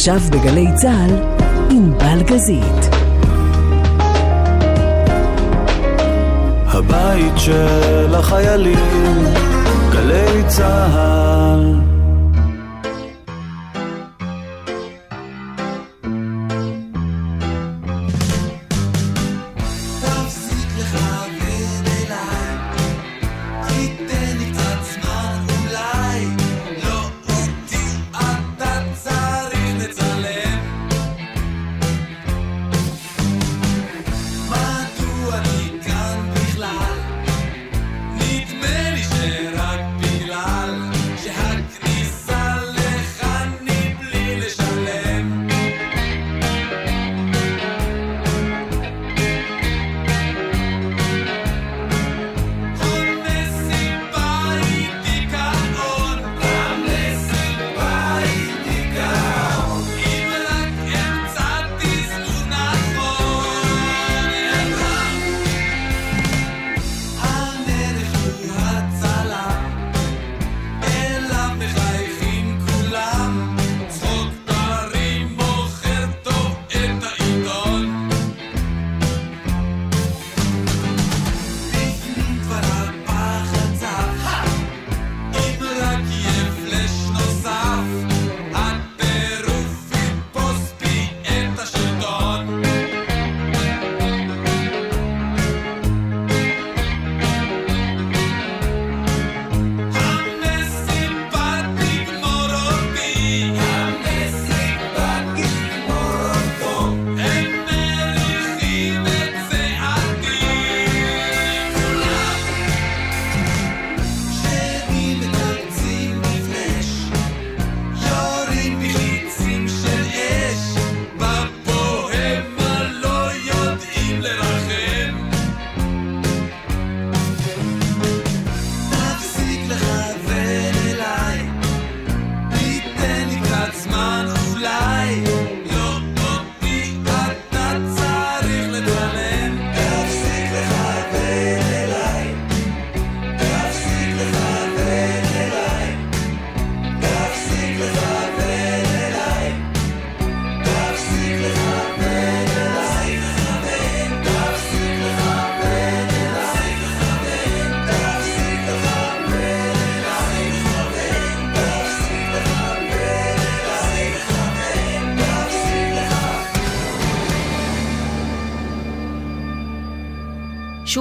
עכשיו בגלי צה"ל, עם בלגזית. הבית של החיילים, גלי צה"ל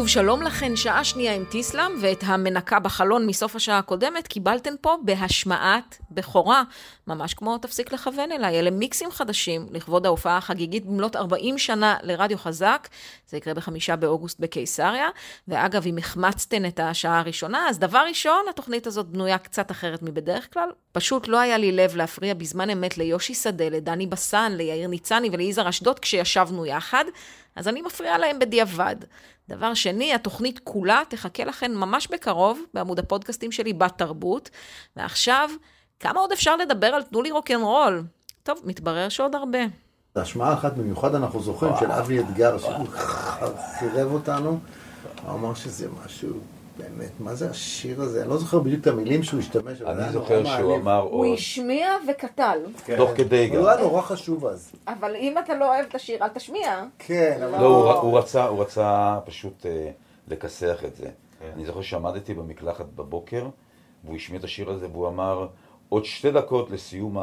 שלום לכן, שעה שנייה עם טיסלאם, ואת המנקה בחלון מסוף השעה הקודמת קיבלתן פה בהשמעת בכורה, ממש כמו תפסיק לכוון אליי. אלה מיקסים חדשים לכבוד ההופעה החגיגית במלאת 40 שנה לרדיו חזק, זה יקרה בחמישה באוגוסט בקיסריה, ואגב, אם החמצתן את השעה הראשונה, אז דבר ראשון, התוכנית הזאת בנויה קצת אחרת מבדרך כלל. פשוט לא היה לי לב להפריע בזמן אמת ליושי שדה, לדני בסן, ליאיר ניצני וליזהר אשדוד כשישבנו יחד, אז אני מפריעה להם בדיעבד. דבר שני, התוכנית כולה תחכה לכן ממש בקרוב בעמוד הפודקאסטים שלי בתרבות. ועכשיו, כמה עוד אפשר לדבר על תנו לי רוקנרול? טוב, מתברר שעוד הרבה. השמעה אחת במיוחד אנחנו זוכרים של אבי אתגר, שהוא חירב אותנו, הוא אמר שזה משהו באמת, מה זה השיר הזה? אני לא זוכר בדיוק את המילים שהוא השתמש, אני זוכר שהוא אמר... הוא השמיע וכתל. כן. תוך כדי גם. הוא היה נורא חשוב אז. אבל אם אתה לא אוהב את השיר, אל תשמיע. כן, אבל... לא, הוא רצה פשוט אה, לכסח את זה. כן. אני זוכר שעמדתי במקלחת בבוקר, והוא השמיע את השיר הזה, והוא אמר, עוד שתי דקות לסיום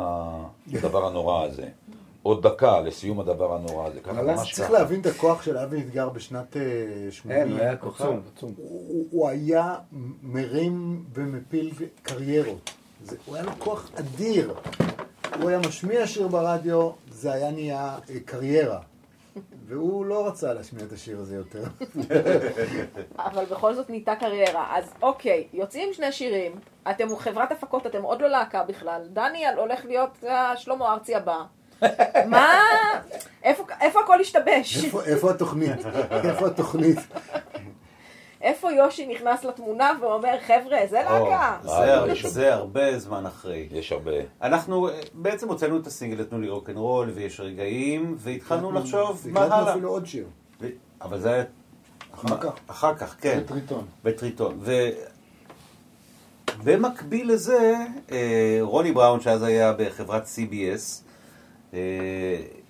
הדבר הנורא הזה. עוד דקה לסיום הדבר הנורא הזה. אבל אז צריך להבין את הכוח של אבי אתגר בשנת 80. כן, הוא היה עצום, עצום. הוא היה מרים ומפיל קריירות. הוא היה לו כוח אדיר. הוא היה משמיע שיר ברדיו, זה היה נהיה אה, קריירה. והוא לא רצה להשמיע את השיר הזה יותר. אבל בכל זאת נהייתה קריירה. אז אוקיי, יוצאים שני שירים, אתם חברת הפקות, אתם עוד לא להקה בכלל. דניאל הולך להיות אה, שלמה ארצי הבא. מה? איפה הכל השתבש? איפה התוכנית? איפה התוכנית? איפה יושי נכנס לתמונה ואומר, חבר'ה, זה להקה? זה הרבה זמן אחרי. יש הרבה. אנחנו בעצם הוצאנו את הסינגל, נתנו לי רוקנרול, ויש רגעים, והתחלנו לחשוב מה הלאה. אפילו עוד שיר. אבל זה היה... אחר כך. אחר כך, כן. בטריטון. בטריטון. ובמקביל לזה, רוני בראון, שאז היה בחברת CBS, אה,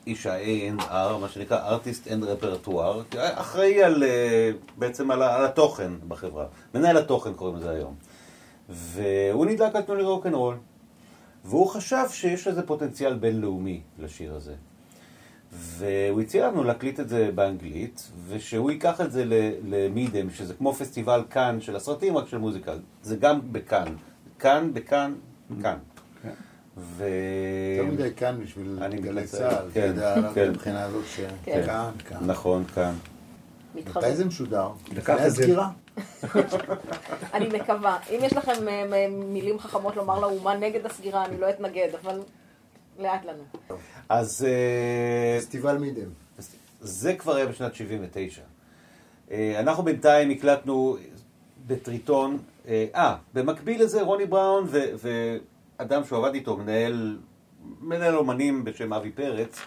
איש ה-A&R, מה שנקרא Artist and Repertoire, אחראי על, אה, בעצם על, על התוכן בחברה. מנהל התוכן קוראים לזה היום. והוא נדלק על תנו לי רוקנרול. והוא חשב שיש לזה פוטנציאל בינלאומי לשיר הזה. והוא הציע לנו להקליט את זה באנגלית, ושהוא ייקח את זה למידם, שזה כמו פסטיבל כאן של הסרטים, רק של מוזיקה. זה גם בכאן. כאן, בכאן, כאן. ו... יותר מדי כאן בשביל גלי. צה"ל, אתה כן, יודע, כן. מבחינה הזאת כן. שכאן, כאן. נכון, כאן. מתי זה משודר? לפני את זה. הסגירה? אני מקווה. אם יש לכם אה, מילים חכמות לומר לאומה נגד הסגירה, אני לא אתנגד, אבל לאט לנו. אז אה, פסטיבל מידם. זה כבר היה בשנת 79. אה, אנחנו בינתיים הקלטנו בטריטון, אה, אה, במקביל לזה רוני בראון ו- ואדם שהוא עבד איתו, מנהל, מנהל אומנים בשם אבי פרץ,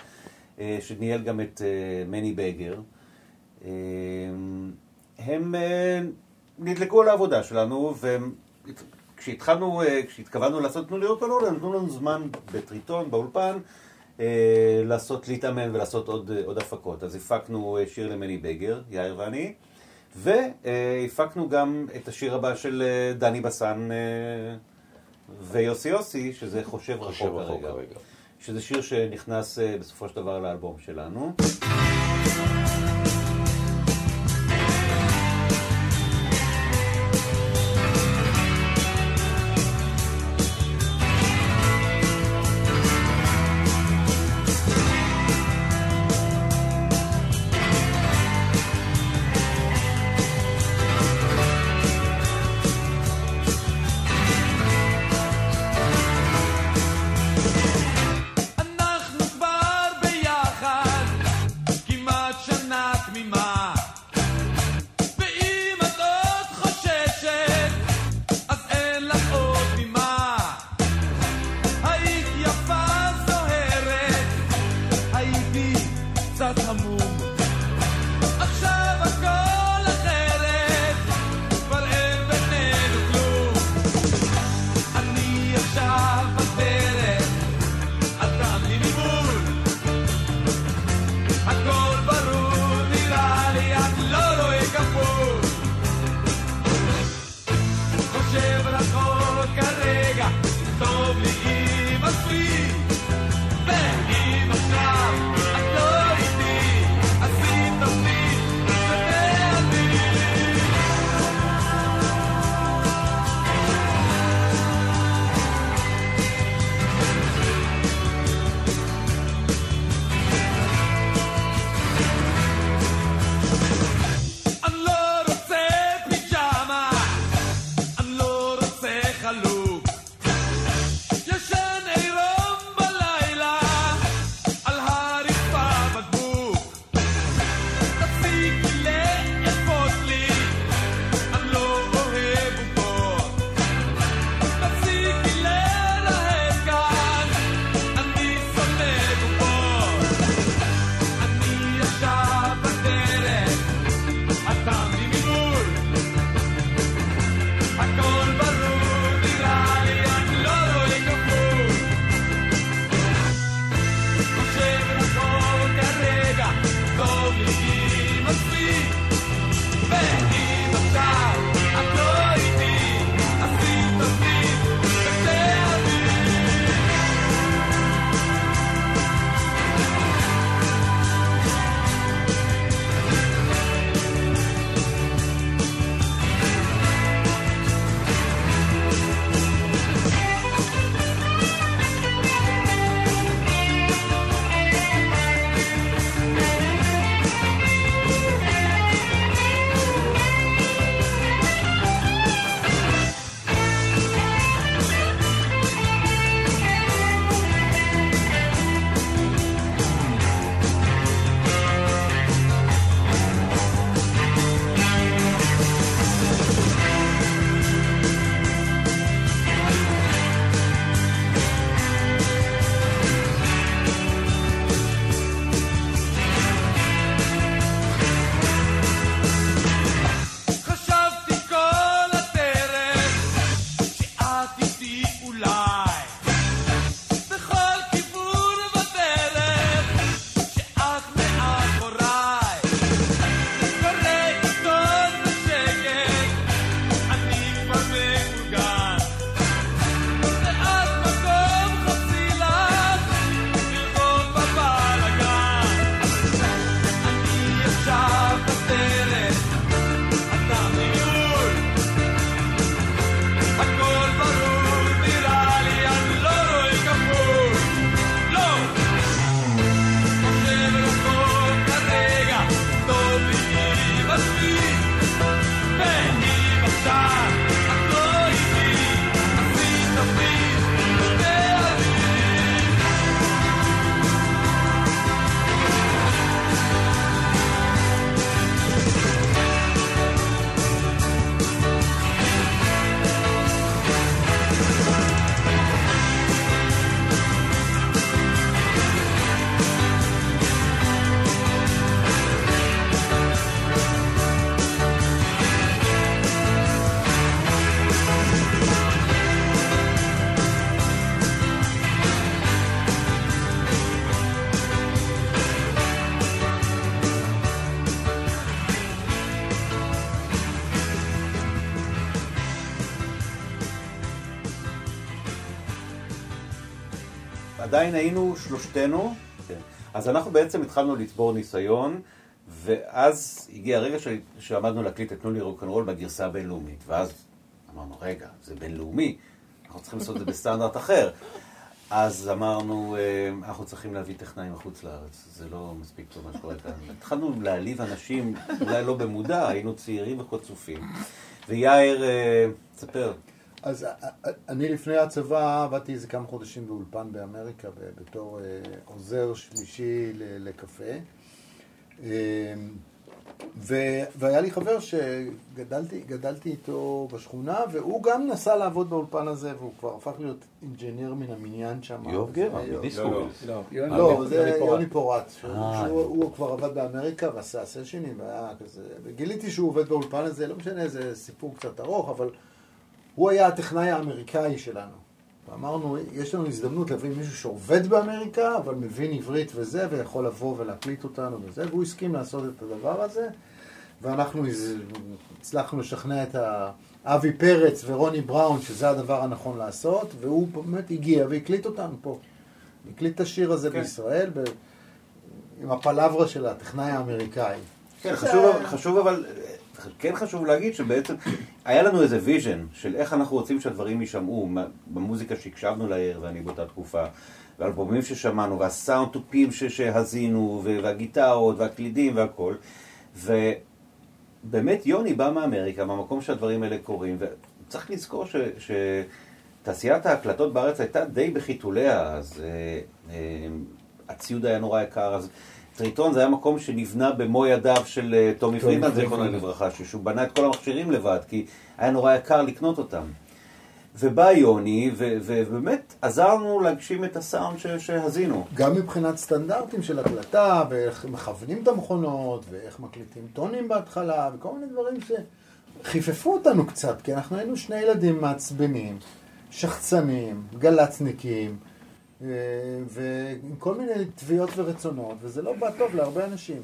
אה, שניהל גם את אה, מני בגר. אה, הם נדלקו על העבודה שלנו, וכשהתחלנו, כשהתכוונו לעשות תנו לי רוקנרול, הם נתנו לנו זמן בטריטון, באולפן, לעשות, להתאמן ולעשות עוד, עוד הפקות. אז הפקנו שיר למני בגר, יאיר ואני, והפקנו גם את השיר הבא של דני בסן ויוסי יוסי, שזה חושב רחוק כרגע. כרגע. שזה שיר שנכנס אה, בסופו של דבר לאלבום שלנו. עדיין היינו שלושתנו, כן. אז אנחנו בעצם התחלנו לצבור ניסיון, ואז הגיע הרגע ש... שעמדנו להקליט את תנו לי רוקנרול בגרסה הבינלאומית, ואז אמרנו, רגע, זה בינלאומי, אנחנו צריכים לעשות את זה בסטנדרט אחר. אז אמרנו, אה, אנחנו צריכים להביא טכנאים מחוץ לארץ, זה לא מספיק טוב מה שקורה כאן. התחלנו להעליב אנשים, אולי לא במודע, היינו צעירים וחצופים. ויאיר, אה, תספר. אז אה, אה, אני לפני הצבא עבדתי איזה כמה חודשים באולפן באמריקה בתור אה, עוזר שלישי לקפה. ו- והיה לי חבר שגדלתי גדלתי איתו בשכונה, והוא גם נסע לעבוד באולפן הזה, והוא כבר הפך להיות אינג'ינר מן המניין שם. יואב גרא, זה- מדיסקוביץ. לא, יוני- לא, זה יוני פורט. הוא כבר עבד באמריקה ועשה סשנים, והיה כזה, וגיליתי שהוא עובד באולפן הזה, לא משנה, זה סיפור קצת ארוך, אבל הוא היה הטכנאי האמריקאי שלנו. ואמרנו, יש לנו הזדמנות להביא מישהו שעובד באמריקה, אבל מבין עברית וזה, ויכול לבוא ולהקליט אותנו וזה, והוא הסכים לעשות את הדבר הזה, ואנחנו הצלחנו לשכנע את ה... אבי פרץ ורוני בראון, שזה הדבר הנכון לעשות, והוא באמת הגיע והקליט אותנו פה. הקליט את השיר הזה כן. בישראל, ב... עם הפלברה של הטכנאי האמריקאי. כן, חשוב, חשוב אבל, כן חשוב להגיד שבעצם היה לנו איזה vision של איך אנחנו רוצים שהדברים יישמעו במוזיקה שהקשבנו יאיר ואני באותה תקופה, והאלבומים ששמענו, והסאונד טופים שהזינו, והגיטרות, והקלידים והכל, ובאמת יוני בא מאמריקה, מהמקום שהדברים האלה קורים, וצריך לזכור ש... ש... תעשיית ההקלטות בארץ הייתה די בחיתוליה, אז אה, אה, הציוד היה נורא יקר, אז טריטון זה היה מקום שנבנה במו ידיו של אה, טומי פרידמן, זיכרונו לברכה, שהוא בנה את כל המכשירים לבד, כי היה נורא יקר לקנות אותם. ובא יוני, ובאמת עזרנו להגשים את הסאונד שהזינו. גם מבחינת סטנדרטים של הקלטה, ואיך מכוונים את המכונות, ואיך מקליטים טונים בהתחלה, וכל מיני דברים שחיפפו אותנו קצת, כי אנחנו היינו שני ילדים מעצבנים, שחצנים, גל"צניקים, ועם כל מיני תביעות ורצונות, וזה לא בא טוב להרבה אנשים.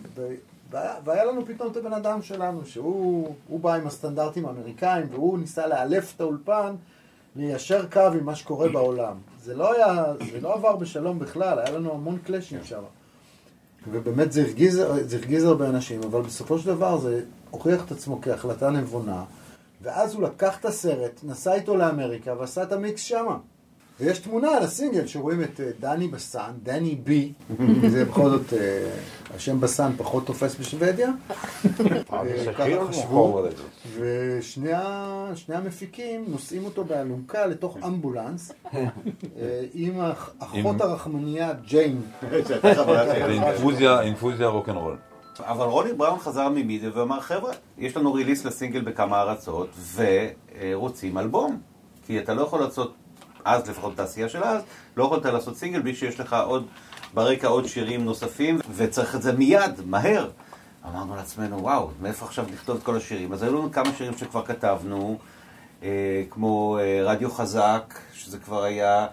והיה, והיה לנו פתאום את הבן אדם שלנו, שהוא הוא בא עם הסטנדרטים האמריקאים, והוא ניסה לאלף את האולפן, ליישר קו עם מה שקורה בעולם. זה לא היה, זה לא עבר בשלום בכלל, היה לנו המון קלאשים שם. ובאמת זה הרגיז, זה הרגיז הרבה אנשים, אבל בסופו של דבר זה הוכיח את עצמו כהחלטה נבונה, ואז הוא לקח את הסרט, נסע איתו לאמריקה ועשה את המיקס שמה. ויש תמונה על הסינגל שרואים את אה, דני בסן, דני בי, זה בכל זאת, אה, השם בסן פחות תופס בשוודיה. אה, ככה חשבו. ושני המפיקים נושאים אותו באלונקה לתוך אמבולנס עם אחות הרחמנייה ג'יין. אינפוזיה רוקנרול. אבל רוני בראון חזר ממידיה ואמר, חבר'ה, יש לנו ריליס לסינגל בכמה ארצות, ורוצים אלבום. כי אתה לא יכול לעשות, אז לפחות תעשייה של אז, לא יכולת לעשות סינגל בלי שיש לך עוד, ברקע עוד שירים נוספים, וצריך את זה מיד, מהר. אמרנו לעצמנו, וואו, מאיפה עכשיו לכתוב את כל השירים? אז היו לנו כמה שירים שכבר כתבנו, אה, כמו אה, רדיו חזק, שזה כבר היה...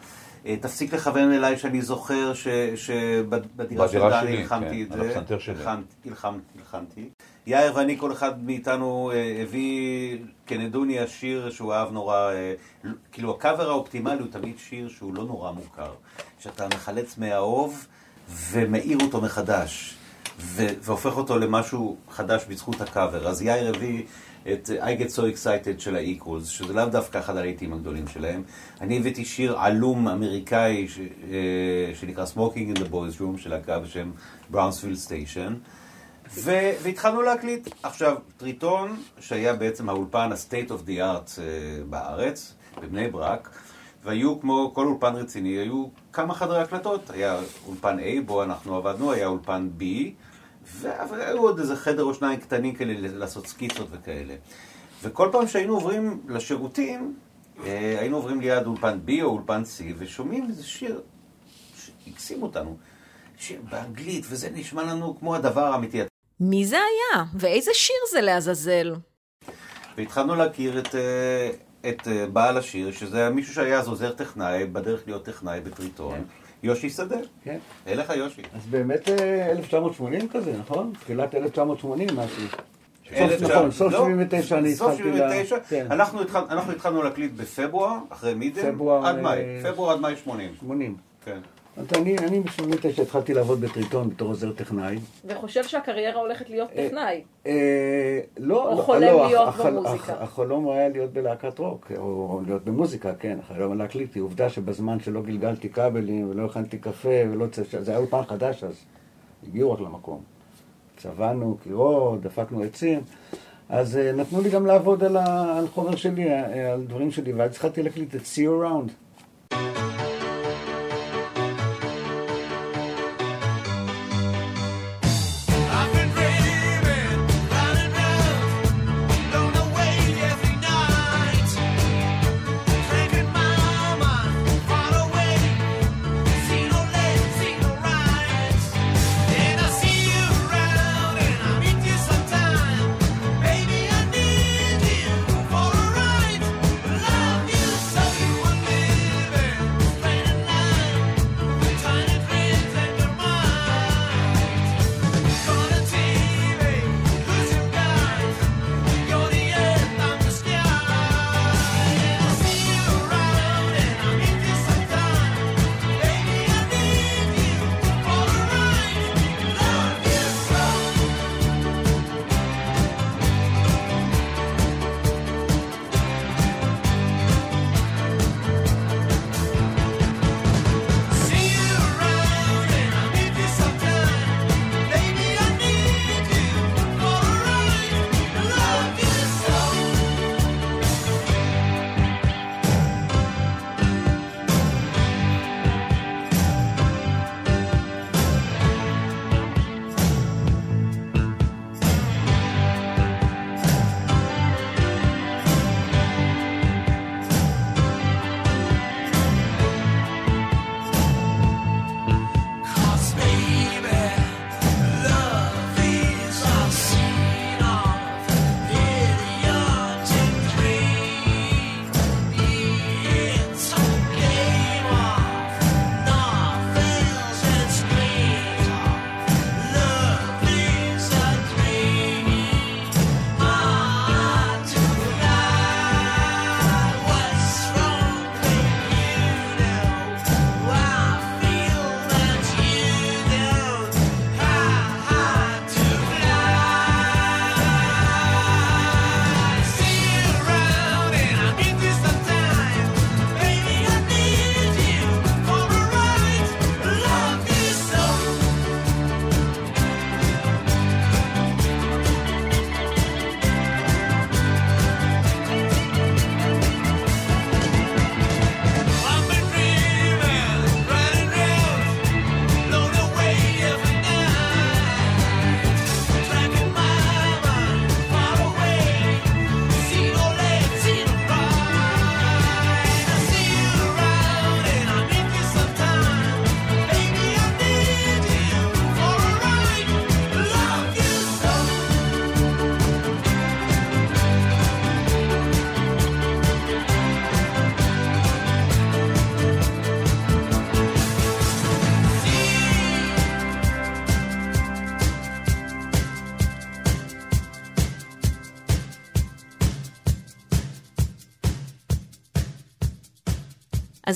אה, תפסיק לכוון אליי שאני זוכר שבדירה של דני הלחמתי כן, את זה. הפסנתר שלי. הלחמתי, הלחמתי. יאיר ואני, כל אחד מאיתנו אה, הביא כנדוני השיר שהוא אהב נורא, אה, כאילו הקאבר האופטימלי הוא תמיד שיר שהוא לא נורא מוכר. שאתה מחלץ מהאהוב ומאיר אותו מחדש. והופך אותו למשהו חדש בזכות הקאבר. אז יאיר הביא את I Get So Excited של ה-Equals, שזה לאו דווקא אחד הלהיטים הגדולים שלהם. אני הבאתי שיר עלום אמריקאי ש- אה, שנקרא Smoking in the Boys Room של להקה בשם Brownsville Station. ו- והתחלנו להקליט. עכשיו, טריטון, שהיה בעצם האולפן ה-state of the art אה, בארץ, בבני ברק, והיו כמו כל אולפן רציני, היו כמה חדרי הקלטות. היה אולפן A בו אנחנו עבדנו, היה אולפן B, ו- אבל היו עוד איזה חדר או שניים קטנים כאלה לעשות סקיצות וכאלה. וכל פעם שהיינו עוברים לשירותים, אה, היינו עוברים ליד אולפן B או אולפן C, ושומעים איזה שיר שהקסים אותנו. שיר באנגלית, וזה נשמע לנו כמו הדבר האמיתי. מי זה היה? ואיזה שיר זה לעזאזל? והתחלנו להכיר את, אה, את אה, בעל השיר, שזה היה מישהו שהיה אז עוזר טכנאי, בדרך להיות טכנאי בטריטון, יושי שדה. כן. אליך יושי. אז באמת אה, 1980 כזה, נכון? תחילת 1980 משהו. סוף, נכון, סוף לא, 79 אני סוף התחלתי ל... 79, כן, אנחנו התחל- אנחנו התחלנו להקליט בפברואר, אחרי פברואר, עד מאי, אה, פברואר עד מאי 80. 80. כן. אני, אני ב-89 התחלתי לעבוד בטריטון בתור עוזר טכנאי. וחושב שהקריירה הולכת להיות טכנאי. אה, לא, או לא, חולם לא, להיות במוזיקה. הח- החלום היה להיות בלהקת רוק, או להיות במוזיקה, כן, החלום להקליט. היא עובדה שבזמן שלא גלגלתי כבלים ולא הכנתי קפה ולא... זה היה אולפן חדש אז, הגיעו רק למקום. צבענו קירות, דפקנו עצים, אז אה, נתנו לי גם לעבוד על, ה, על חומר שלי, אה, על דברים שלי, ואז התחלתי להקליט את See You Around.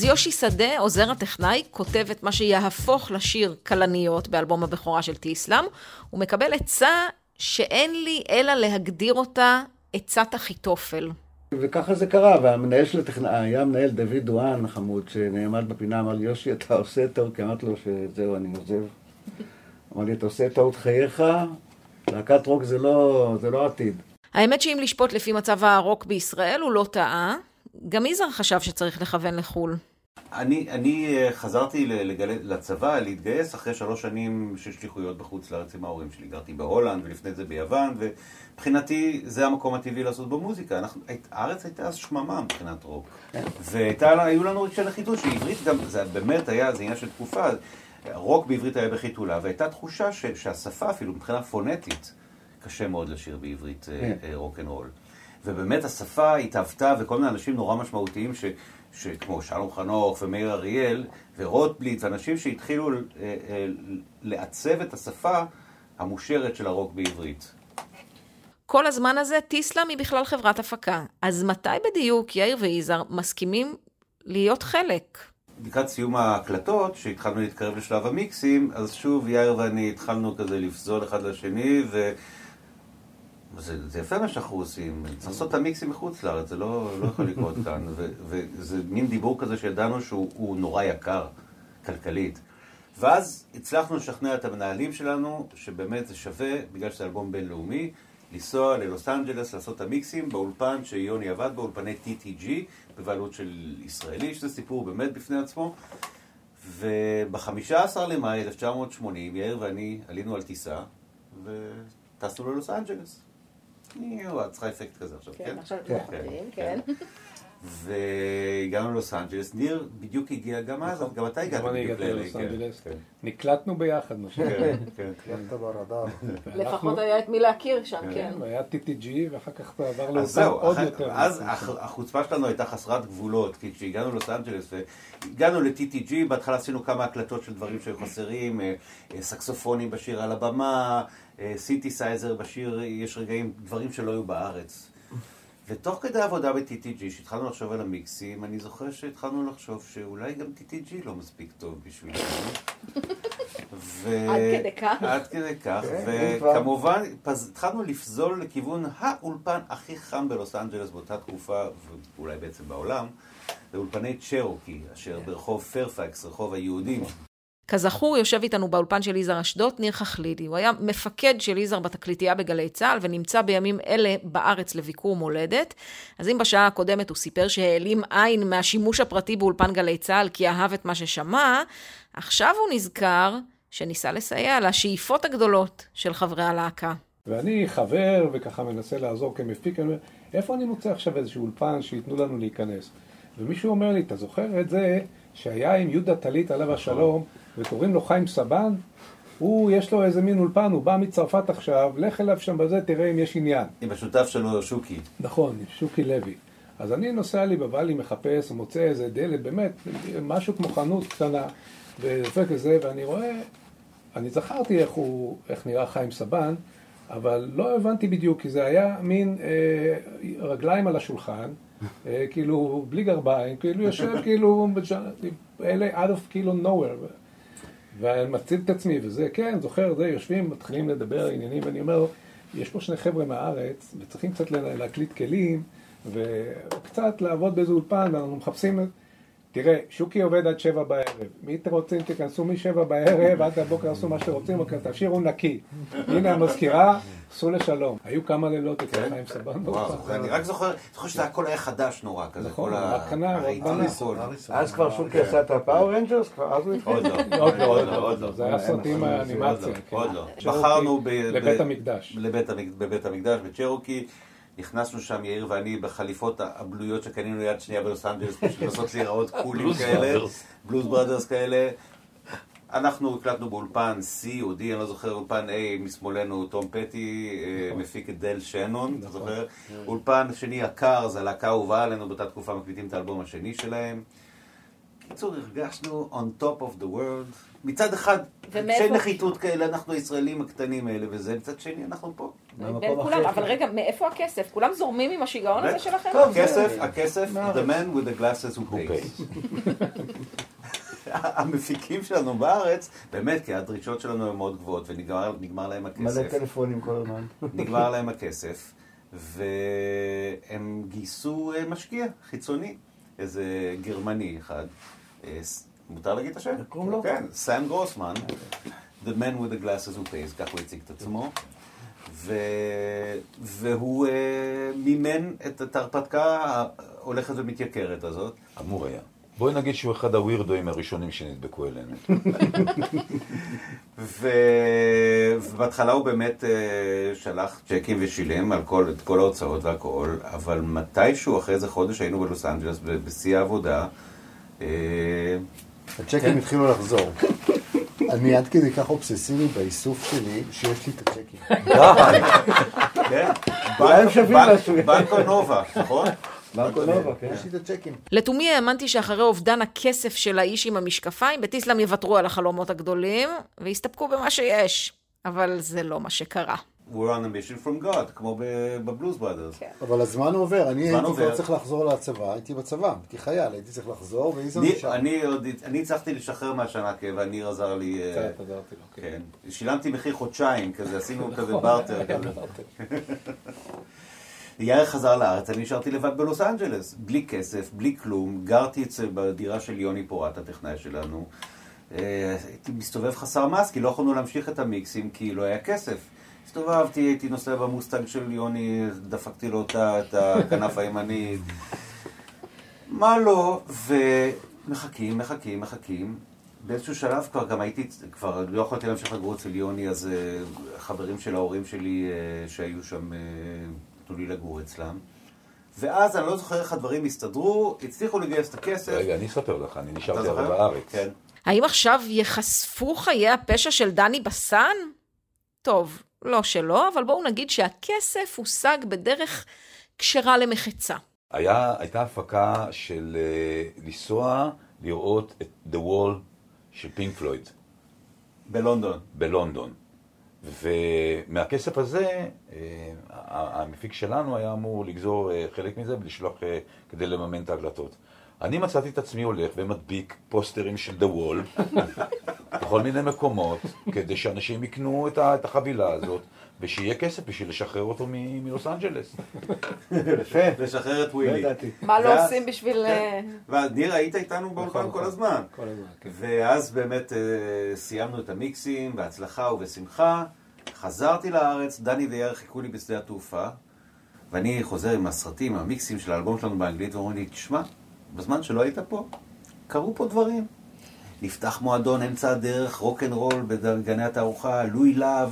יושי שדה, עוזר הטכנאי, כותב את מה שיהפוך לשיר כלניות באלבום הבכורה של טיסלאם. הוא מקבל עצה שאין לי אלא להגדיר אותה עצת אחיתופל. וככה זה קרה, והמנהל של הטכנאי, היה מנהל דוד דואן חמוד, שנעמד בפינה, אמר לי, יושי, אתה עושה טעות, כי אמרתי לו שזהו, אני עוזב. אמר לי, אתה עושה טעות חייך, להקת רוק זה לא, זה לא עתיד. האמת שאם לשפוט לפי מצב הרוק בישראל, הוא לא טעה. גם יזהר חשב שצריך לכוון לחו"ל. אני, אני אה, חזרתי לגל... לצבא, להתגייס אחרי שלוש שנים של שליחויות בחוץ לארץ עם ההורים שלי. גרתי בהולנד ולפני זה ביוון, ומבחינתי זה המקום הטבעי לעשות בו מוזיקה. אנחנו, הארץ הייתה אז שממה מבחינת רוק. והיו לנו רגשי נחיתות, שעברית גם, זה באמת היה, זה עניין של תקופה. רוק בעברית היה בחיתולה, והייתה תחושה ש, שהשפה אפילו מבחינה פונטית, קשה מאוד לשיר בעברית אה, כן. אה, rock and roll. ובאמת השפה התהוותה, וכל מיני אנשים נורא משמעותיים, ש, שכמו שלום חנוך ומאיר אריאל ורוטבליט, ואנשים שהתחילו אה, אה, לעצב את השפה המושרת של הרוק בעברית. כל הזמן הזה טיסלאם היא בכלל חברת הפקה. אז מתי בדיוק יאיר ויזהר מסכימים להיות חלק? לקראת סיום ההקלטות, שהתחלנו להתקרב לשלב המיקסים, אז שוב יאיר ואני התחלנו כזה לפזול אחד לשני, ו... זה, זה יפה מה שאנחנו עושים, צריך לעשות את המיקסים מחוץ לארץ, זה לא, לא יכול לקרות כאן, ו, וזה מין דיבור כזה שידענו שהוא הוא נורא יקר, כלכלית. ואז הצלחנו לשכנע את המנהלים שלנו, שבאמת זה שווה, בגלל שזה אלבום בינלאומי, לנסוע ללוס אנג'לס לעשות את המיקסים באולפן שיוני עבד בו, אולפני TTG, בבעלות של ישראלי, שזה סיפור באמת בפני עצמו. וב-15 למאי 1980, יאיר ואני עלינו על טיסה, וטסנו ללוס אנג'לס. ניו, את צריכה אפקט כזה עכשיו, כן? כן, עכשיו כן. מתחילים, כן. והגענו ללוס אנג'לס, ניר בדיוק הגיע גם אז, גם אתה הגעת בדיוק ללוס כן, אנג'לס. כן, נקלטנו ביחד, מה שנקרא. כן, כן. הלכת ברדאר. לפחות היה את מי להכיר שם, כן. כן, והיה TTG, ואחר כך זה עבר זהו, עוד יותר. אז הח- החוצפה שלנו הייתה חסרת גבולות, כי כשהגענו ללוס אנג'לס והגענו ל-TTG, בהתחלה עשינו כמה הקלטות של דברים שהיו חסרים, אה, אה, סקסופונים בשיר על הבמה, סינתיסייזר בשיר, יש רגעים, דברים שלא היו בארץ. ותוך כדי העבודה ב-TTG, שהתחלנו לחשוב על המיקסים, אני זוכר שהתחלנו לחשוב שאולי גם TTG לא מספיק טוב בשבילנו. ו... עד כדי כך? עד כדי כך, כן. וכמובן פז... התחלנו לפזול לכיוון האולפן הכי חם בלוס אנג'לס באותה תקופה, ואולי בעצם בעולם, זה אולפני Cherokee, אשר ברחוב Fairfax, רחוב היהודים. כזכור, יושב איתנו באולפן של יזהר אשדוד, ניר חכלילי. הוא היה מפקד של יזהר בתקליטייה בגלי צה"ל, ונמצא בימים אלה בארץ לביקור מולדת. אז אם בשעה הקודמת הוא סיפר שהעלים עין מהשימוש הפרטי באולפן גלי צה"ל, כי אהב את מה ששמע, עכשיו הוא נזכר שניסה לסייע לשאיפות הגדולות של חברי הלהקה. ואני חבר, וככה מנסה לעזור כמפיק, אני אומר, איפה אני מוצא עכשיו איזשהו אולפן שייתנו לנו להיכנס? ומישהו אומר לי, אתה זוכר את זה שהיה עם יהודה טלית עליו השלום, וקוראים לו חיים סבן? הוא, יש לו איזה מין אולפן, הוא בא מצרפת עכשיו, לך אליו שם בזה, תראה אם יש עניין. עם השותף שלו, שוקי. נכון, שוקי לוי. אז אני נוסע לי בוואלי, מחפש, מוצא איזה דלת, באמת, משהו כמו חנות קטנה, ודופק את זה, ואני רואה, אני זכרתי איך הוא, איך נראה חיים סבן, אבל לא הבנתי בדיוק, כי זה היה מין אה, רגליים על השולחן, אה, כאילו, בלי גרביים, כאילו יושב כאילו, אלה out of כאילו nowhere. ואני מציל את עצמי, וזה, כן, זוכר, זה, יושבים, מתחילים לדבר עניינים, ואני אומר, יש פה שני חבר'ה מהארץ, וצריכים קצת לה- להקליט כלים, וקצת לעבוד באיזה אולפן, ואנחנו מחפשים... תראה, שוקי עובד עד שבע בערב. מי אתם רוצים, תיכנסו משבע בערב, עד הבוקר עשו מה שאתם רוצים, אוקיי, תשאירו נקי. הנה המזכירה, סעו לשלום. היו כמה לילות אצל חיים סבן. אני רק זוכר, זוכר שזה הכל היה חדש נורא כזה. נכון, רק קנה, רק. הכל. אז כבר שוקי עשה את ה Power Rangers? כבר אז הוא התחיל? עוד לא, עוד לא, עוד לא, לא. זה היה סרטים האנימציה. עוד לא, כן. לא. Cherokee בחרנו ב- לבית ב- המקדש. בבית המקדש, ב Cherokee. נכנסנו שם, יאיר ואני, בחליפות הבלויות שקנינו יד שנייה בלוס אנג'לס, בשביל לנסות להיראות קולים כאלה. Blues Brothers כאלה. אנחנו הקלטנו באולפן C או D, אני לא זוכר, אולפן A, משמאלנו תום פטי, אה, מפיק את דל שנון, אתה זוכר? אולפן שני, הקארז, הלהקה האהובה עלינו, באותה תקופה מקליטים את האלבום השני שלהם. בקיצור, הרגשנו on top of the world. מצד אחד, ומאיפה- נחיתות כאלה, אנחנו הישראלים הקטנים האלה וזה, מצד שני, אנחנו פה. בין כולם, אבל רגע, מאיפה הכסף? כולם זורמים עם השיגעון הזה שלכם? הכסף, הכסף, the man with the glasses who pays. המפיקים שלנו בארץ, באמת, כי הדרישות שלנו הן מאוד גבוהות, ונגמר נגמר להם מלא הכסף. טלפונים כל הזמן. נגמר להם הכסף, והם גייסו אה, משקיע חיצוני, איזה גרמני אחד. אה, מותר להגיד את השם? קוראים לו? כן, סם גרוסמן, The Man with the Glasses Who Pays, כך הוא הציג את עצמו. ו... והוא אה, מימן את את ההרפתקה ההולכת ומתייקרת הזאת. אמור היה. בואי נגיד שהוא אחד הווירדואים הראשונים שנדבקו אלינו. ו... ובהתחלה הוא באמת אה, שלח צ'קים ושילם על כל, את כל ההוצאות והכל, אבל מתישהו, אחרי איזה חודש, היינו בלוס אנג'לס בשיא העבודה. אה, הצ'קים התחילו לחזור. אני עד כדי כך אובססיבי באיסוף שלי, שיש לי את הצ'קים. כן, אולי הם בנקו- נובה, נכון? כן. לתומי האמנתי שאחרי אובדן הכסף של האיש עם המשקפיים, בטיסלאם יוותרו על החלומות הגדולים, ויסתפקו במה שיש. אבל זה לא מה שקרה. We're on a mission from God, כמו בבלוז בראדרס. אבל הזמן עובר, אני הייתי. כבר צריך לחזור לצבא, הייתי בצבא, הייתי חייל, הייתי צריך לחזור, ואיזו אני- נשאר. אני עוד- אני הצלחתי לשחרר מהשנקה, והניר עזר לי... אה, קצת עזרתי לו, כן. כן. שילמתי מחיר חודשיים כזה, עשינו כזה נכון, בארטר. כזה. בארטר. יאיר חזר לארץ, אני נשארתי לבד בלוס אנג'לס, בלי כסף, בלי כלום, גרתי אצל בדירה של יוני פורט, הטכנאי שלנו. אה, הייתי מסתובב חסר מס, כי לא יכולנו להמשיך את המיקסים, כי לא היה כסף. הסתובבתי, הייתי נוסע במוסטנג של יוני, דפקתי לו אותה, את הכנף הימנית. מה לא, ומחכים, מחכים, מחכים. באיזשהו שלב כבר גם הייתי, כבר לא יכולתי להמשיך לגור אצל יוני, אז אה, חברים של ההורים שלי אה, שהיו שם, אה, נתנו לי לגור אצלם. ואז אני לא זוכר איך הדברים הסתדרו, הצליחו לגייס את הכסף. רגע, אני אספר לך, אני נשארתי? הרי בארץ. כן. האם עכשיו ייחשפו חיי הפשע של דני בסן? טוב, לא שלא, אבל בואו נגיד שהכסף הושג בדרך כשרה למחצה. היה, הייתה הפקה של אה, לנסוע לראות את The Wall של פינק פלויד בלונדון. בלונדון. ומהכסף הזה, ה- המפיק שלנו היה אמור לגזור אה, חלק מזה ולשלוח אה, כדי לממן את ההקלטות. אני מצאתי את עצמי הולך ומדביק פוסטרים של The Wall בכל מיני מקומות, כדי שאנשים יקנו את ה- את החבילה הזאת, ושיהיה כסף בשביל לשחרר אותו מ- מלוס אנג'לס. יפה. לשחרר את ווילי. מה לא עושים בשביל... אה, וניר, היית איתנו באולפן כל. הזמן. כל הזמן, כן. ואז באמת אה, סיימנו את המיקסים בהצלחה ובשמחה. חזרתי לארץ, דני ויאיר חיכו לי בשדה התעופה, ואני חוזר עם הסרטים, המיקסים של האלבום שלנו באנגלית, ואומרים לי, תשמע, בזמן שלא היית פה, קרו פה דברים. נפתח מועדון אמצע הדרך, rock and roll בגני התערוכה, לואי להב,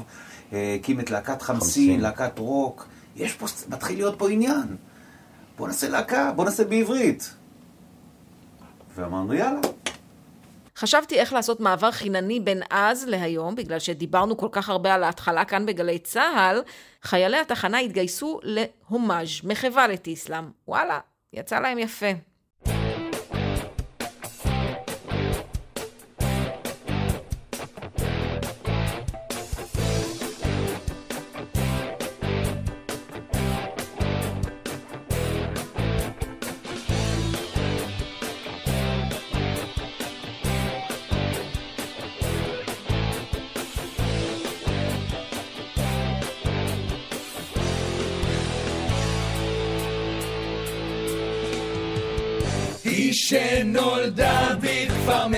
אה, הקים את להקת חמסין, חמסין. להקת רוק. יש פה, מתחיל להיות פה עניין. בוא נעשה להקה, בוא נעשה בעברית. ואמרנו, יאללה. חשבתי איך לעשות מעבר חינני בין אז להיום, בגלל שדיברנו כל כך הרבה על ההתחלה כאן בגלי צה"ל, חיילי התחנה התגייסו להומאז', מחווה לטיסלאם. וואלה, יצא להם יפה.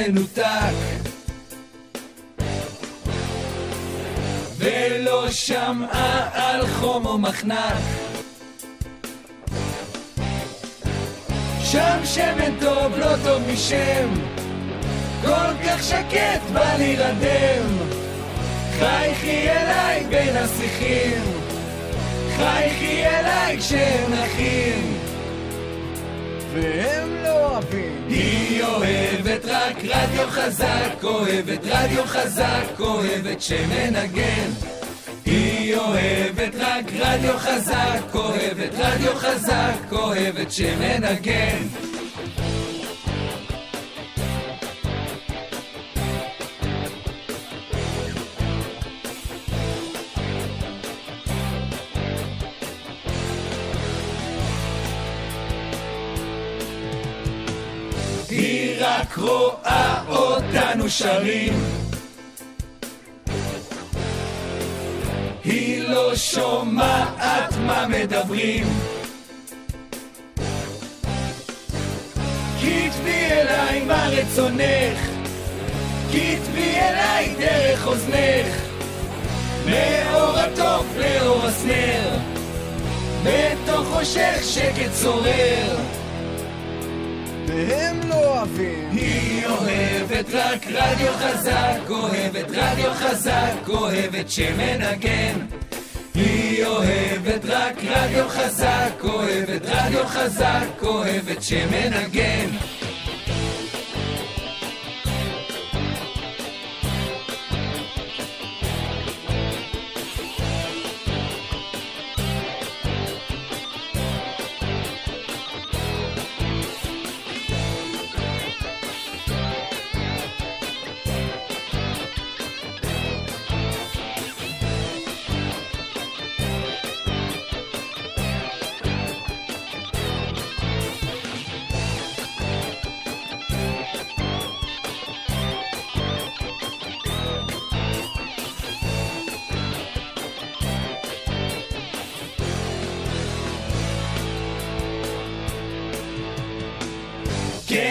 מנותק. ולא שמעה על חום או מחנק שם שמן טוב לא טוב משם. כל כך שקט בא להירדם חייכי אליי בין השיחים. חייכי אליי כשהם נחים והם אוהבים. היא אוהבת רק רדיו חזק, אוהבת רדיו חזק, אוהבת שמנגן. היא אוהבת רק רדיו חזק, אוהבת רדיו חזק, אוהבת שמנגן. רואה אותנו שרים. היא לא שומעת מה מדברים. כתבי אליי מה רצונך כתבי אליי דרך אוזנך. מאור הטוב לאור הסנר בתוך חושך שקט שורר והם לא אוהבים. היא אוהבת רק רדיו חזק, אוהבת רדיו חזק, אוהבת שמנגן. היא אוהבת רק רדיו חזק, אוהבת רדיו חזק, אוהבת שמנגן.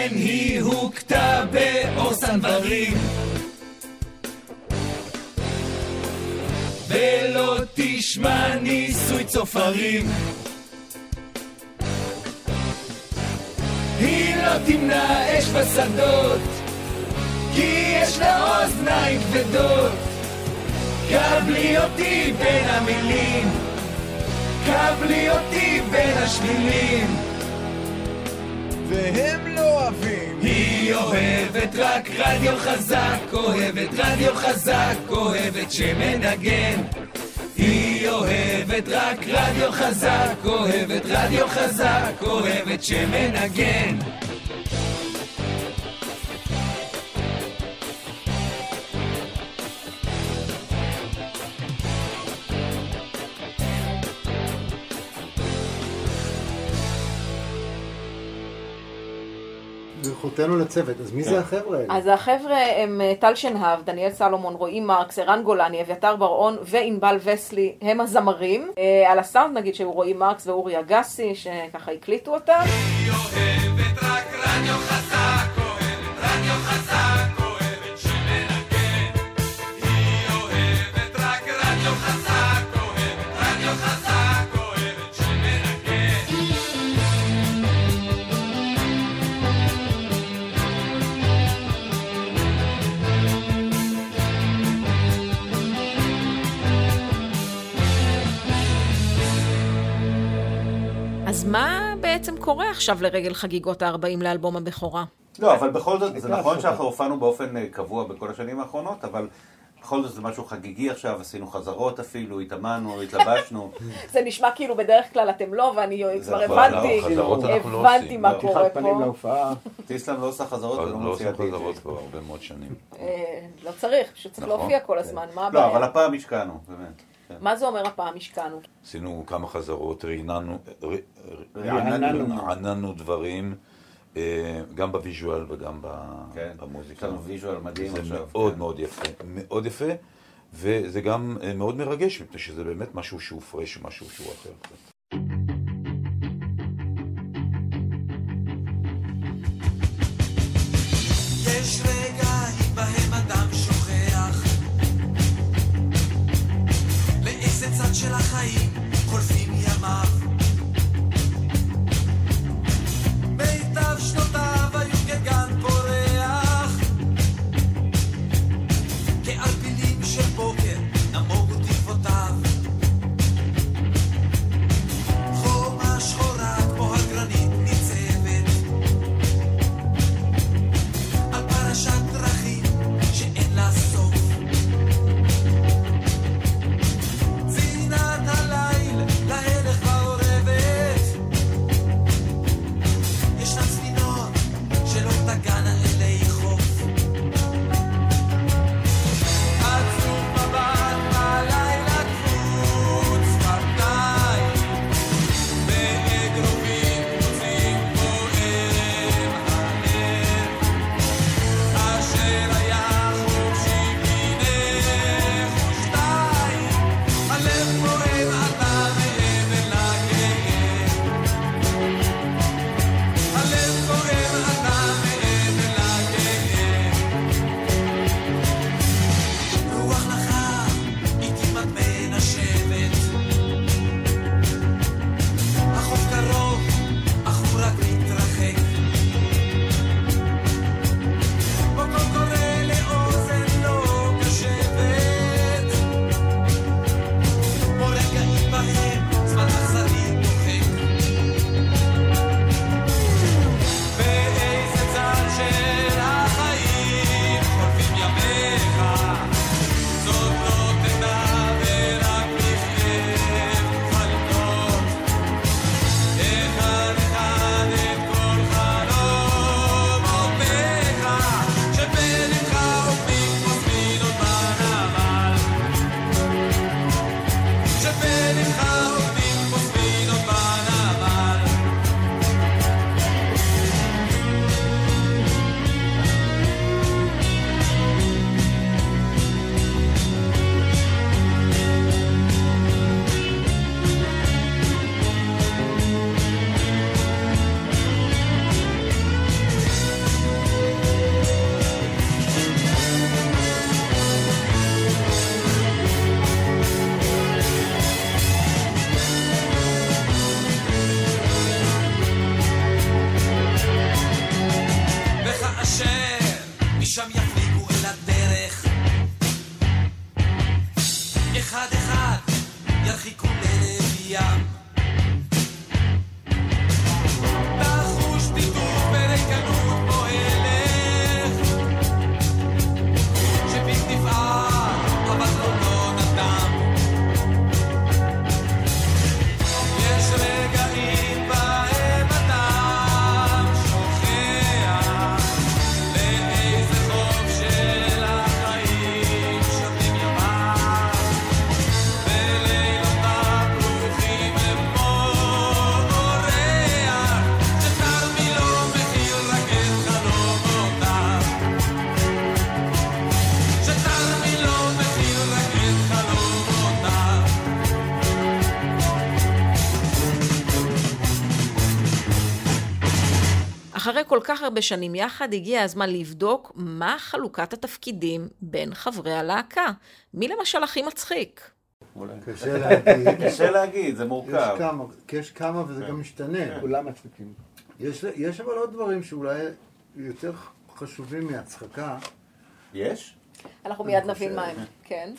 כן, היא הוכתה באור סנוורים. ולא תשמע ניסוי צופרים. היא לא תמנע אש בשדות, כי יש לה אוזניים כבדות. קבלי אותי בין המילים, קבלי אותי בין השבילים. והם אוהבים. היא אוהבת רק רדיו חזק, אוהבת רדיו חזק, אוהבת שמנגן. היא אוהבת רק רדיו חזק, אוהבת רדיו חזק, אוהבת שמנגן. ברכותינו לצוות, אז מי זה החבר'ה האלה? אז החבר'ה הם אה, טל שנהב, דניאל סלומון, רועי מרקס, ערן גולני, אביתר בר-און וענבל וסלי, הם הזמרים. אה, על הסאונד נגיד שהוא רועי מרקס ואורי אגסי, שככה הקליטו אותם. היא אוהבת רק רדיו חזק, אוהבת רדיו חזק, בעצם קורה עכשיו לרגל חגיגות ה-40 לאלבום הבכורה? לא, אבל בכל זאת, זה נכון. שאנחנו הופענו באופן אה, קבוע בכל השנים האחרונות, אבל בכל זאת זה משהו חגיגי עכשיו, עשינו חזרות אפילו, התאמנו, התלבשנו. זה נשמע כאילו בדרך כלל אתם לא, ואני זה כבר נכון, הבנתי, לא, לא הבנתי מה לא. קורה פה. טיסלאם לא עושה חזרות ולא לא די.ג'יי. חזרות כבר הרבה מאוד שנים. אה, לא צריך, פשוט צריך נכון. להופיע כל הזמן, מה לא, אבל הבעיה? הפעם השקענו, באמת. כן. מה זה אומר הפעם השקענו? עשינו כמה חזרות, רעננו, דברים, אה, גם ב visual וגם כן. יש במוזיקה. לנו visual מדהים זה עכשיו. מאוד כן. מאוד יפה, מאוד יפה, וזה גם אה, מאוד מרגש, מפני שזה באמת משהו שהוא fresh, משהו שהוא אחר. יש רגעים של החיים חולפים ימיו. מיטב שנותיו כל כך הרבה שנים יחד, הגיע הזמן לבדוק מה חלוקת התפקידים בין חברי הלהקה. מי למשל הכי מצחיק? קשה להגיד. קשה להגיד, זה יש מורכב. כמה, יש כמה וזה גם משתנה. כולם מצחיקים. יש, יש אבל עוד דברים שאולי יותר חשובים מהצחקה. יש? אנחנו מיד. נבין מה הם. כן.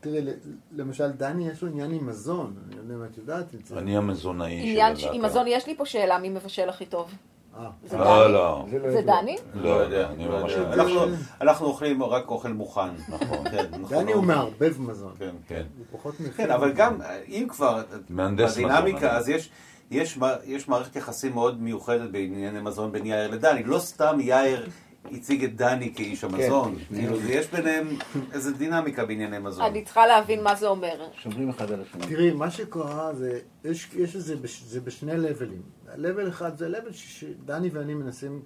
תראי, ל- למשל, דני יש לו עניין עם מזון, אני לא יודע אם את יודעת את זה. אני המזונאי של הלהקה. עם מזון, יש לי פה שאלה, מי מבשל הכי טוב? אה, זה לא, דני? לא. זה לא. דני? לא יודע, אני לא ממש. לא אנחנו- יודע. אנחנו אוכלים רק אוכל מוכן. נכון. כן, דני לא- הוא מערבב מזון. כן. כן. הוא פחות מכין. כן, אבל גם, אם כבר, מהנדס מזון, בדינמיקה, אני. אז יש, יש, יש מערכת יחסים מאוד מיוחדת בענייני מזון בין יאיר לדני. לא סתם יאיר הציג את דני כאיש המזון. כאילו, יש ביניהם איזו דינמיקה בענייני מזון. אני צריכה להבין מה זה אומר. שומרים אחד על השני. תראי, מה שקרה זה, יש, יש איזה, זה בשני לבלים. לבל אחד זה לבל ש- שדני ואני מנסים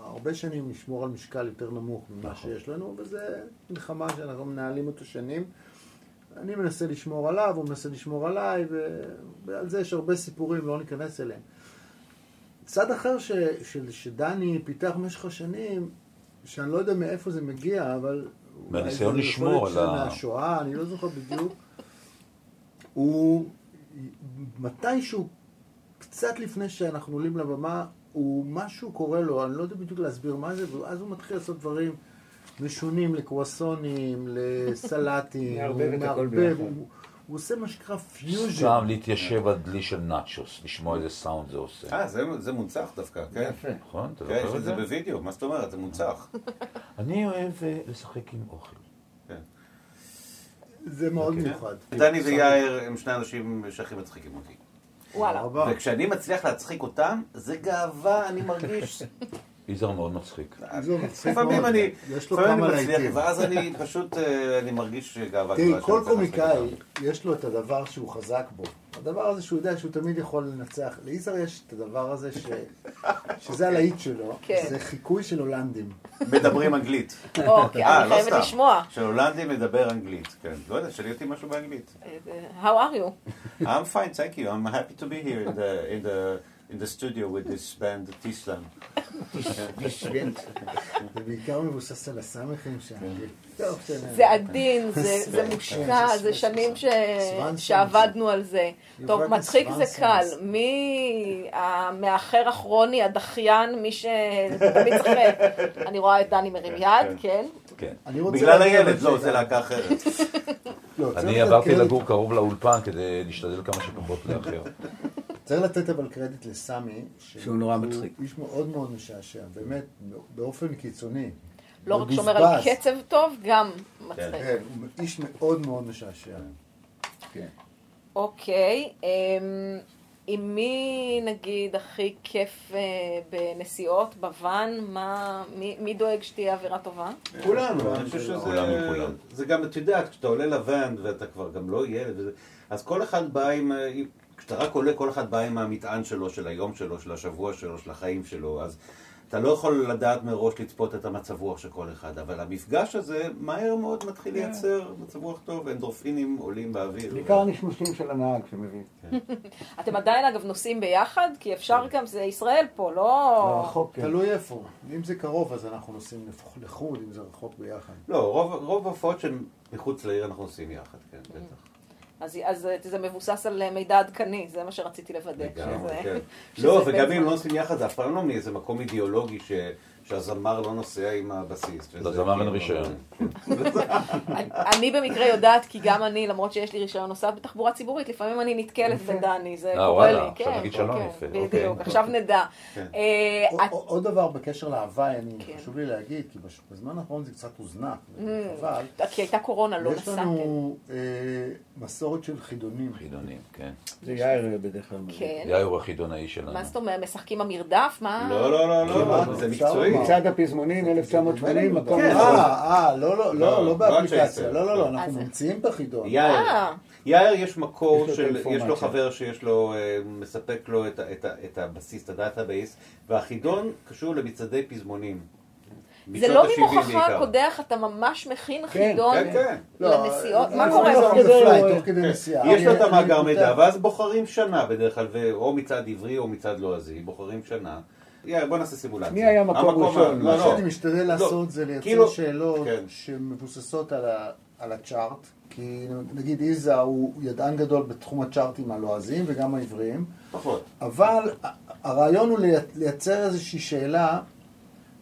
הרבה שנים לשמור על משקל יותר נמוך ממה שיש לנו, וזה מלחמה שאנחנו מנהלים אותו שנים. אני מנסה לשמור עליו, הוא מנסה לשמור עליי, ועל זה יש הרבה סיפורים, לא ניכנס אליהם. צד אחר ש, של, שדני פיתח במשך השנים, שאני לא יודע מאיפה זה מגיע, אבל... מהניסיון לשמור על ה- מהשואה, אני לא זוכר בדיוק. הוא מתישהו, קצת לפני שאנחנו עולים לבמה, הוא, משהו קורה לו, אני לא יודע בדיוק להסביר מה זה, ואז הוא מתחיל לעשות דברים משונים לקרואסונים, לסלטים, מערבב הוא את הכל מערבב, ביחד. הוא, הוא עושה מה שנקרא פיוז'ן. סתם להתיישב על דלי של נאצ'וס, לשמוע איזה סאונד זה עושה. אה, זה, זה מונצח דווקא, כן. יפה. נכון? אתה כן, יש זוכר את זה זה? בווידאו, מה זאת אומרת? זה מונצח. אני אוהב אה, לשחק עם אוכל. זה מאוד כן. מיוחד. דני ויאיר הם שני אנשים שהכי מצחיקים אותי. וואלה. וכשאני מצליח להצחיק אותם, זה גאווה, אני מרגיש. יזהר מאוד מצחיק. לפעמים. אני, לפעמים מצליח. ואז אני פשוט, אה, אני מרגיש גאווה. תראי, כל קומיקאי. יש לו את הדבר שהוא חזק בו. הדבר הזה שהוא יודע שהוא תמיד יכול לנצח. ליזהר יש את הדבר הזה ש... שזה הלהיט שלו, כן. זה חיקוי של הולנדים. מדברים אנגלית. אוקיי, אה, אני לא חייבת סתם. לשמוע. שהולנדי מדבר אנגלית, כן. לא יודע, שאלי אותי משהו באנגלית. How are you? I'm fine, thank you. I'm happy to be here in the, in the, studio with this band, Tislam. זה בעיקר מבוסס על הסמכים שם. כן. זה עדין, זה- זה מושקע, זה שנים ש-. שעבדנו על זה. טוב, מצחיק זה. קל. מי המאחר הכרוני, הדחיין, מי שתמיד צוחק? אני רואה את דני מרים יד, כן? כן. אני בגלל הילד, לא, ש- זה להקה אחרת. לא, צריך אני לתת עברתי לגור קרוב לאולפן כדי להשתדל כמה שפחות לאחר. צריך לתת אבל קרדיט לסמי. שהוא נורא מצחיק. הוא איש מאוד מאוד משעשע, באמת, באופן קיצוני. לא רק. שומר על קצב טוב, גם מצחיק. כן, הוא איש מאוד מאוד משעשע. כן. אוקיי, אמ, עם מי נגיד הכי כיף אה, בנסיעות, בוואן? מה, מי, מי דואג שתהיה אווירה טובה? כולנו, אני חושב שזה... זה גם, את יודעת, כשאתה עולה לוואן ואתה כבר גם לא ילד, אז כל אחד בא עם... כשאתה רק עולה, כל אחד בא עם המטען שלו, של היום שלו, של השבוע שלו, של החיים שלו, אז אתה לא יכול לדעת מראש לצפות את המצב רוח של כל אחד, אבל המפגש הזה מהר מאוד מתחיל לייצר מצב רוח טוב, אנדורפינים עולים באוויר. בעיקר הנשמושים של הנהג שמביא. אתם עדיין אגב נוסעים ביחד? כי אפשר גם, זה ישראל פה, לא... רחוק, כן. תלוי איפה. אם זה קרוב, אז אנחנו נוסעים לחו"ל, אם זה רחוק ביחד. לא, רוב, רוב ההופעות שהן מחוץ לעיר אנחנו עושים יחד, כן, בטח. אז, אז זה מבוסס על מידע עדכני, זה מה שרציתי לוודא. לגמרי, כן. לא, וגם אם לא נוסעים יחד, זה אף פעם לא מאיזה מקום אידיאולוגי ש... שהזמר לא נוסע עם הבסיס. לזמר אין כאילו- רישיון. אני- אני במקרה יודעת, כי גם אני, למרות שיש לי רישיון נוסעת בתחבורה ציבורית, לפעמים אני נתקלת בדני, זה אה, קורה וואלה, לי. עכשיו כן, נגיד שלום, כן, יפה, בדיוק, אוקיי. עכשיו נדע. כן. אה, עוד דבר בקשר להוואי, אני. חשוב לי להגיד, כי בזמן האחרון זה קצת הוזנח, Mm. חבל. כי הייתה קורונה, לא יש נסעתם. לנו אה, מסורת של חידונים. חידונים, כן. זה יאיר בדרך כלל. כן. יאיר הוא החידונאי שלנו. מה זאת אומרת, משחקים במרדף? מה? לא, לא, לא, לא, זה מקצועי. מצעד הפזמונים 1980, מקום כן, ראשון. אה, אה, לא, לא, לא, לא, לא לא באפליקציה. לא, לא, לא, אנחנו ממציאים את החידון. יאיר, אה. יאיר יש מקור יש לו את של, יש לו. חבר שיש לו, אה, מספק לו את הבסיס, את ה database, והחידון קשור למצעדי פזמונים. זה לא ה-70 ממוחך בעיקר. קודח, אתה ממש מכין כן, חידון כן, כן. לא, לנסיעות? אה, מה אה, קורה? תוך? כדי כן. נסיעה. יש לו את המאגר מידע, ואז בוחרים שנה בדרך כלל, או מצעד עברי או מצעד לועזי, בוחרים שנה, בוא נעשה סימולציה. מי היה מקום המקום ראשון? מה לא, לא. שאני משתדל לא, לעשות זה לייצר כאילו- שאלות כן. שמבוססות על הצ'ארט, כי נגיד איזה הוא ידען גדול בתחום הצ'ארטים הלועזיים וגם העבריים, פחות. אבל הרעיון הוא לי- לייצר איזושהי שאלה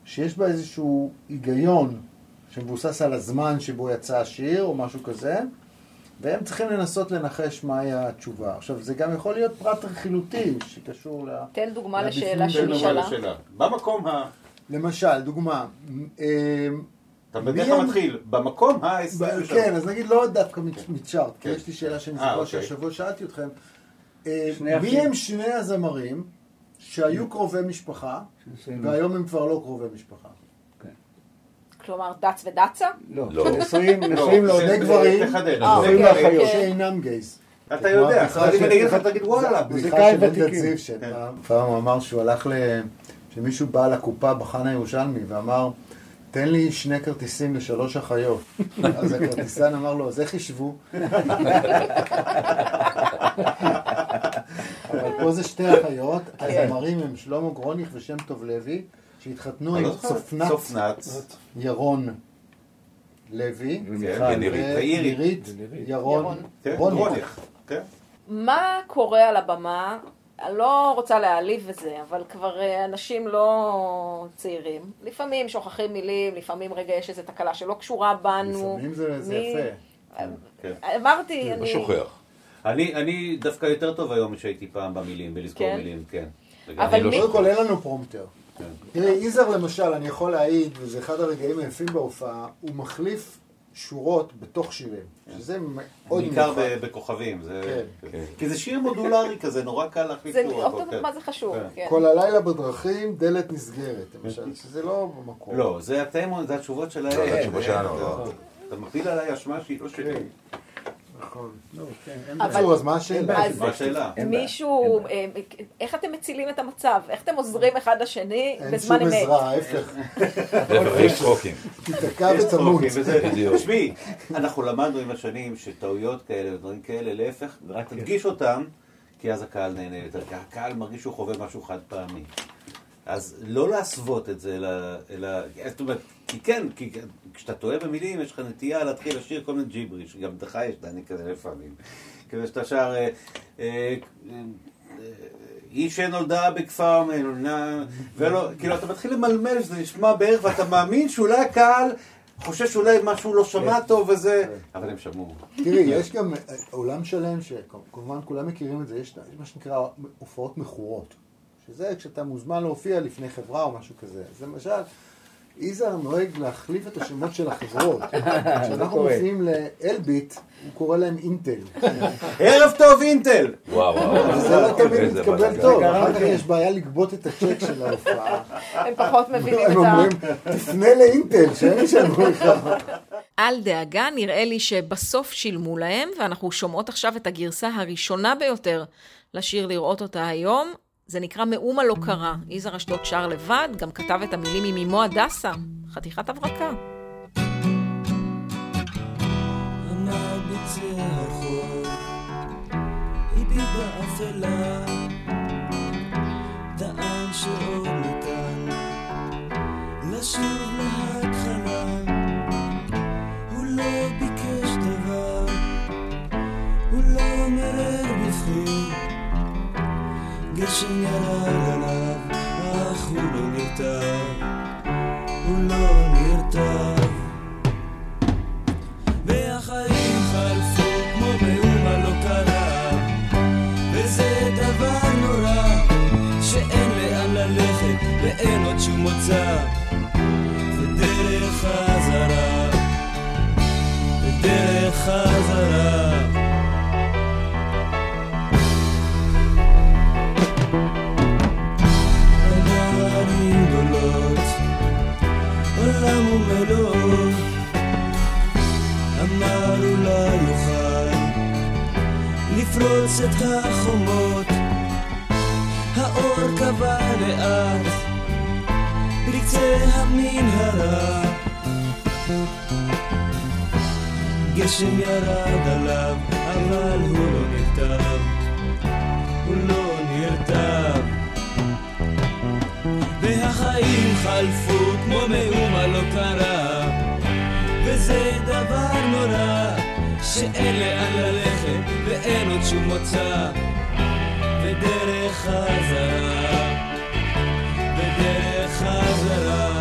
שיש בה איזשהו היגיון שמבוסס על הזמן שבו יצא השיר או משהו כזה, והם צריכים לנסות לנחש מהי התשובה. עכשיו, זה גם יכול להיות פרט רכילותי שקשור ל... תן דוגמה לשאלה שנשאלה. במקום ה... למשל, דוגמה, אה, אתה בדרך כלל מתחיל, במקום ב- ה-23. כן, אז נגיד לא דווקא מצ- מצ'ארט, כי כן. יש לי שאלה שאני אה, זוכר אוקיי. שהשבוע שאלתי אתכם. אה, מי. הם שני הזמרים שהיו קרובי משפחה. והיום הם כבר לא קרובי משפחה? כלומר, דץ ודצה? לא, לא. נשואים, לא, נשואים שני גברים. אוקיי, גברים. לאחיות. כן. שאינם גייז. אתה יודע, אם אני אגיד לך, תגיד וואלה. אלדד ותיקים. שפעם פעם הוא אמר שהוא הלך ל... שמישהו בא לקופה בחנה הירושלמי ואמר, תן לי שני כרטיסים לשלוש אחיות. אז הכרטיסן אמר לו, אז איך ישבו? אבל פה זה שתי אחיות, הזמרים הם שלמה גרוניך ושם טוב לוי, שהתחתנו עם לא. צופנת. ירון לוי. ונירית. ירון ירון. כן, רוניך. רוניך. כן. מה קורה על הבמה? אני לא רוצה להעליב וזה, אבל כבר אה, אנשים לא צעירים. לפעמים שוכחים מילים, לפעמים רגע יש איזו תקלה שלא קשורה בנו. לפעמים זה זה יפה. כן. אמרתי, לא אני... שוכח. אני אני דווקא יותר טוב היום משהייתי פעם במילים, בלזכור כן? מילים, כן. אבל לא מי... קודם כל אין לנו פרומטר. כן. תראי, יזהר למשל, אני יכול להעיד, וזה אחד הרגעים היפים בהופעה, הוא מחליף שורות בתוך שירים, שזה מאוד בעיקר מיוחד. ב- בכוכבים. זה- כן. כן. כי זה שיר מודולרי כזה, נורא קל להחליף זה, שורות. אותו- כן. מה זה חשוב, כן. כן. כל הלילה בדרכים, דלת נסגרת, למשל, שזה לא במקום. לא, זה זה התשובות שלהם. לא, זה התשובות כן, שלנו, אתה- לא. אתה מפיל עליי אשמה שהיא לא שלי. נכון. לא, כן, אין אבל- בקיצור, אז מה השאלה? אין מישהו, אה, איך אתם מצילים את המצב? איך אתם עוזרים אחד לשני אין בזמן שום אמת? עזרה, ההפך. יש צחוקים. תיתקע בדיוק. תשמעי, אנחנו למדנו עם השנים שטעויות כאלה ודברים כאלה, להפך, רק תדגיש אותם, כי אז הקהל נהנה יותר, כי הקהל מרגיש שהוא חווה משהו חד פעמי. אז לא להסוות את זה, אלא, אלא, זאת אומרת, כי כן, כי כשאתה טועה במילים, יש לך נטייה להתחיל לשיר כל מיני ג'יבריש, גם לך יש, דני, כזה לפעמים. כזה שאתה שר, אה, אה, אה, היא שנולדה בכפר מלונה, ולא, כאילו, אתה מתחיל למלמל שזה נשמע בערך, ואתה מאמין שאולי הקהל חושב שאולי משהו לא שמע טוב וזה, אבל הם שמעו. תראי, יש גם עולם שלם, שכמובן כולם מכירים את זה, יש מה שנקרא הופעות מכורות. שזה כשאתה מוזמן להופיע לפני חברה או משהו כזה. אז למשל, יזהר נוהג להחליף את השמות של החברות. כשאנחנו. מופיעים לאלביט, הוא קורא להם אינטל. ערב טוב אינטל! וואו, וואו. וזה לא תמיד מתקבל. טוב, אחר כך. יש בעיה לגבות את הצ'ק של ההופעה. הם פחות מבינים הם את ה... אומרים, תפנה לאינטל, שהם ישלמו לך. אל דאגה, נראה לי שבסוף שילמו להם, ואנחנו שומעות עכשיו את הגרסה הראשונה ביותר לשיר לראות אותה היום. זה נקרא מאומה לא קרה. יזהר אשדוד שר לבד, גם כתב את המילים עם אמו הדסה. חתיכת הברקה. שעוד ניתן. גשם ירד עליו, אך הוא לא נרתע, הוא לא נרתע. והחיים חלפו כמו מאומה לא קרה וזה דבר נורא שאין לאן ללכת ואין עוד שום מוצא ומלואו אמר גשם ירד עליו אבל הוא לא נרטב חלפו כמו מאומה לא קרה. וזה דבר נורא שאין לאן ללכת ואין עוד שום מוצא. ודרך חזרה ודרך חזרה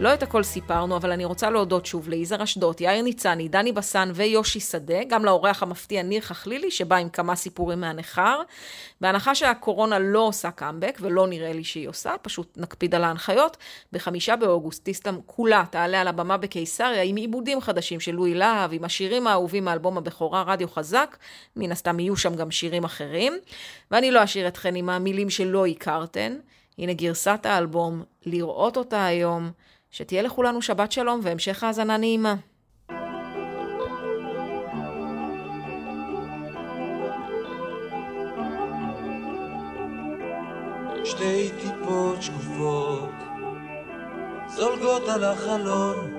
לא את הכל סיפרנו, אבל אני רוצה להודות שוב ליזהר אשדות, יאיר ניצני, דני בסן ויושי שדה, גם לאורח המפתיע ניר חכלילי, שבא עם כמה סיפורים מהניכר. בהנחה שהקורונה לא עושה קאמבק, ולא נראה לי שהיא עושה, פשוט נקפיד על ההנחיות, בחמישה באוגוסט טיסטם כולה תעלה על הבמה בקיסריה עם עיבודים חדשים של לואי להב, עם השירים האהובים מאלבום הבכורה רדיו חזק, מן הסתם יהיו שם גם שירים אחרים. ואני לא אשאיר אתכן עם המילים שלא הכרתן. הנה גרסת האלבום, לראות אותה היום. שתהיה לכולנו שבת שלום והמשך האזנה נעימה. שתי טיפות שקופות זולגות על החלון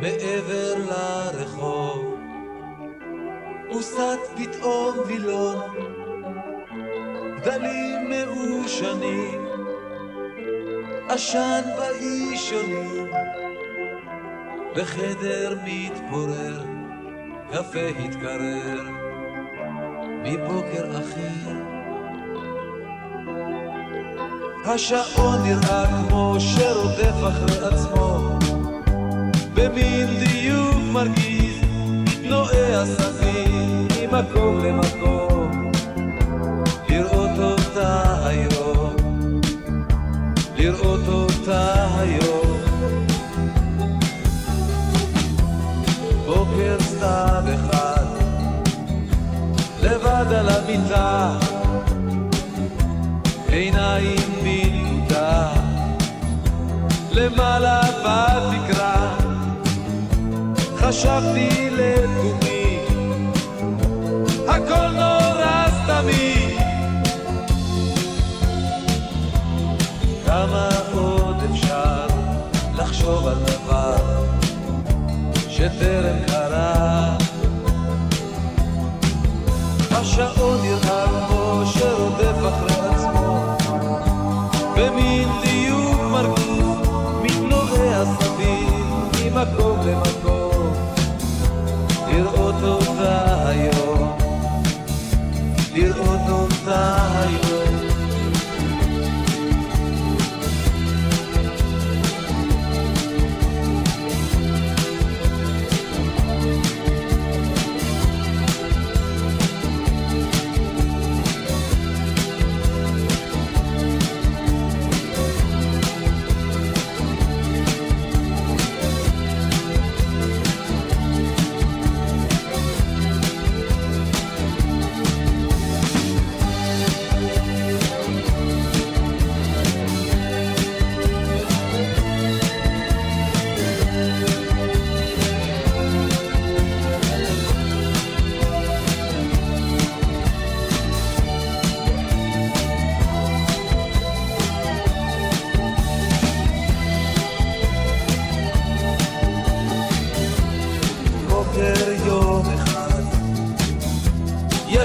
מעבר לרחוב וסת פתאום וילון גדלים מעושנים עשן באישונים בחדר מתפורר קפה התקרר. מבוקר אחר. השעון נראה כמו שרודף אחרי עצמו. במין דיוק מרגיז מתנועע סביב ממקום למקום לראות אותה היום. בוקר סתיו אחד לבד על המיטה. עיניים בנקודה למעלה בתקרה. חשבתי לתומי הכל נורא סתמי לחשוב על דבר שטרם קרה. השעון נראה כמו שרודף אחרי עצמו במין דיוק מרגיז מתנועע סביב ממקום למקום. לראות אותה היום לראות אותה היום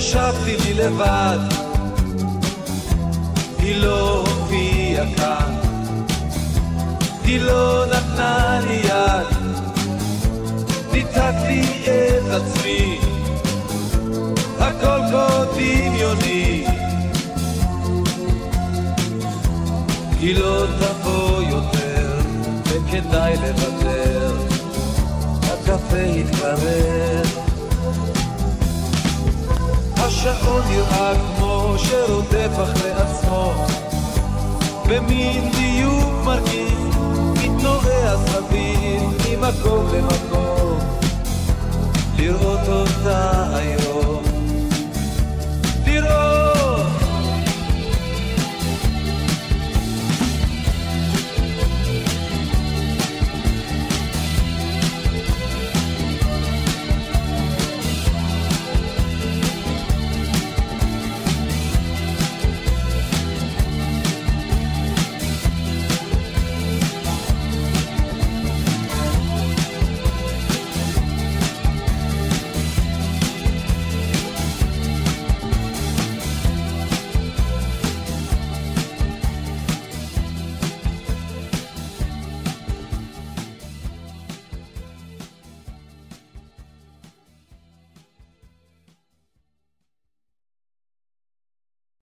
ישבתי לי לבד, היא לא הופיעה כאן, היא לא נתנה לי יד, ניתקתי את עצמי, הכל כה דמיוני. היא לא תבוא יותר, וכדאי לוותר, הקפה התקרר. השעון נראה כמו שרודף אחרי עצמו. במין דיוק מרגיז מתנועע סביב ממקום למקום. לראות אותה היום. לראות